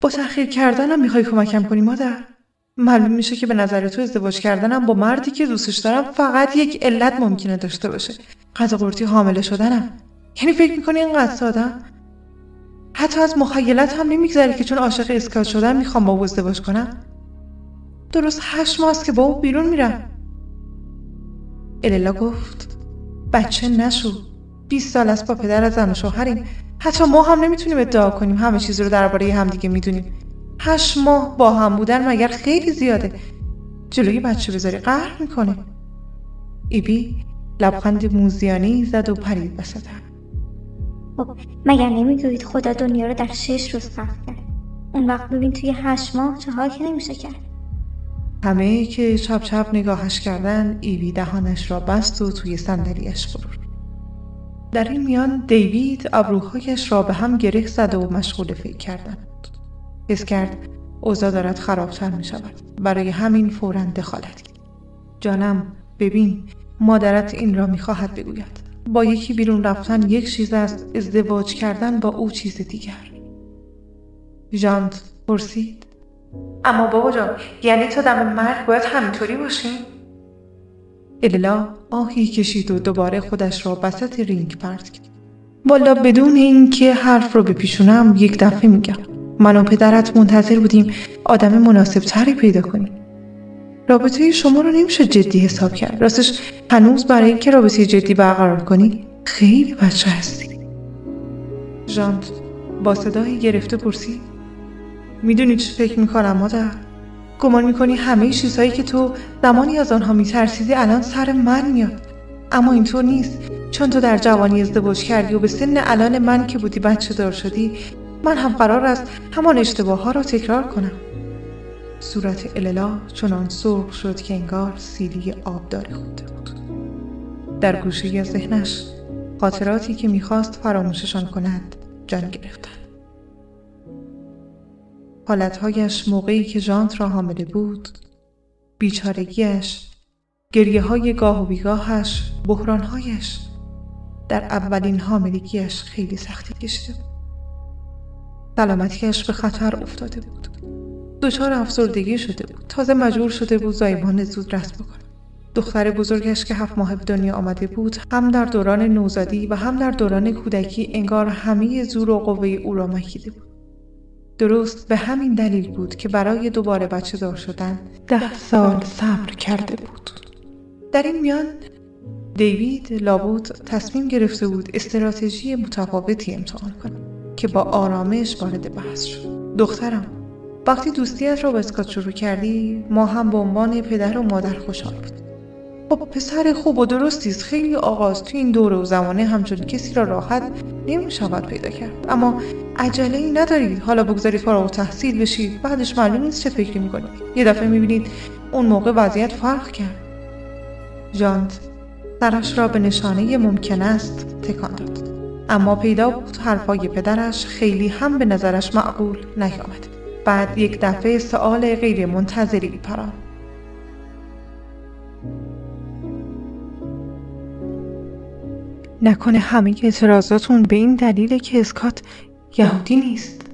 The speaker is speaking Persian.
با تأخیر کردنم می‌خوای کمکم کنی مادر؟ معلوم میشه که به نظر تو ازدواج کردنم با مردی که دوستش دارم فقط یک علت ممکنه داشته باشه. قضا قرتی حامله شدنم. یعنی فکر می‌کنی اینقدر سادم حتی از مخیلت هم نمیگذره که چون عاشق اسکات شدم می‌خوام با او ازدواج کنم؟ درست هشت ماست که با او بیرون میرم. اللا گفت بچه نشو. 20 سال است با پدر از زن و شوهریم. حتی ما هم نمی‌تونیم ادعا کنیم همه چیز رو درباره همدیگه می‌دونیم. هشت ماه با هم بودن مگر خیلی زیاده؟ جلوی بچه بذاری قهر می‌کنه. ایبی لبخند موزیانی زد و پرید وسطم خب مگر نمی‌گویید خدا دنیا رو در شش روز خلق کرد؟ اون وقت ببین توی هشت ماه چه که نمیشه کرد. همه که چپ چپ نگاهش کردن ایوی دهانش را بست و توی صندلیاش فرود در این میان دیوید ابروهایش را به هم گره زده و مشغول فکر کردن بود حس کرد اوضاع دارد خرابتر می شود برای همین فورا دخالت کرد جانم ببین مادرت این را می‌خواهد بگوید. با یکی بیرون رفتن یک چیز است ازدواج کردن با او چیز دیگر. ژانت پرسید. اما بابا جان یعنی تا دم مرگ باید همینطوری باشیم اللا آهی کشید و دوباره خودش را وسط رینگ پرت کرد. والا بدون اینکه حرف رو بپیشونم یک دفعه میگم. من و پدرت منتظر بودیم آدم مناسب تری پیدا کنیم. رابطه شما رو نمیشه جدی حساب کرد. راستش هنوز برای اینکه رابطه جدی برقرار کنی خیلی بچه هستی. ژانت با صدایی گرفته پرسید می‌دونی چی فکر می‌کنم مادر؟ گمان می‌کنی همه چیزهایی که تو زمانی از آنها میترسیدی الان سر من میاد. اما اینطور نیست. چون تو در جوانی ازدواج کردی و به سن الان من که بودی بچه دار شدی من هم قرار است همان اشتباه ها را تکرار کنم. صورت اللا چنان سرخ شد که انگار سیلی آبداری خونده بود در گوشه ذهنش خاطراتی که می‌خواست فراموششان کند جان گرفتن حالتهایش موقعی که ژانت را حامله بود بیچارگیش گریه های گاه و بیگاهش بحرانهایش در اولین حاملگیش خیلی سختی کشیده بود. سلامتیش به خطر افتاده بود. دچار افسردگی شده بود. تازه مجبور شده بود زایمان زود رست بکنه. دختر بزرگش که هفت ماه به دنیا آمده بود هم در دوران نوزادی و هم در دوران کودکی انگار همه زور و قوه او را مکیده بود. درست به همین دلیل بود که برای دوباره بچه دار شدن ده سال صبر کرده بود. در این میان دیوید لابود تصمیم گرفته بود استراتژی متفاوتی امتحان کنه که با آرامش وارد بحث شد. دخترم وقتی دوستیت را با اسکات شروع کردی ما هم به عنوان پدر و مادر خوشحال بودیم خب پسر خوب و درستی است. خیلی آغاز تو این دوره و زمانه همچون کسی را راحت نمی شود پیدا کرد. اما عجله ای ندارید. حالا بگذارید فارغ تحصیل بشید بعدش معلوم نیست چه فکری می‌کنید یه دفعه می‌بینید اون موقع وضعیت فرق کرد. ژانت سرش را به نشانه ممکن است تکان داد اما پیدا بود حرفای پدرش خیلی هم به نظرش معقول نیامد. بعد یک دفعه سؤال غیر منتظری پران نکنه همه اعتراضاتون به این دلیله که اسکات یهودی نیست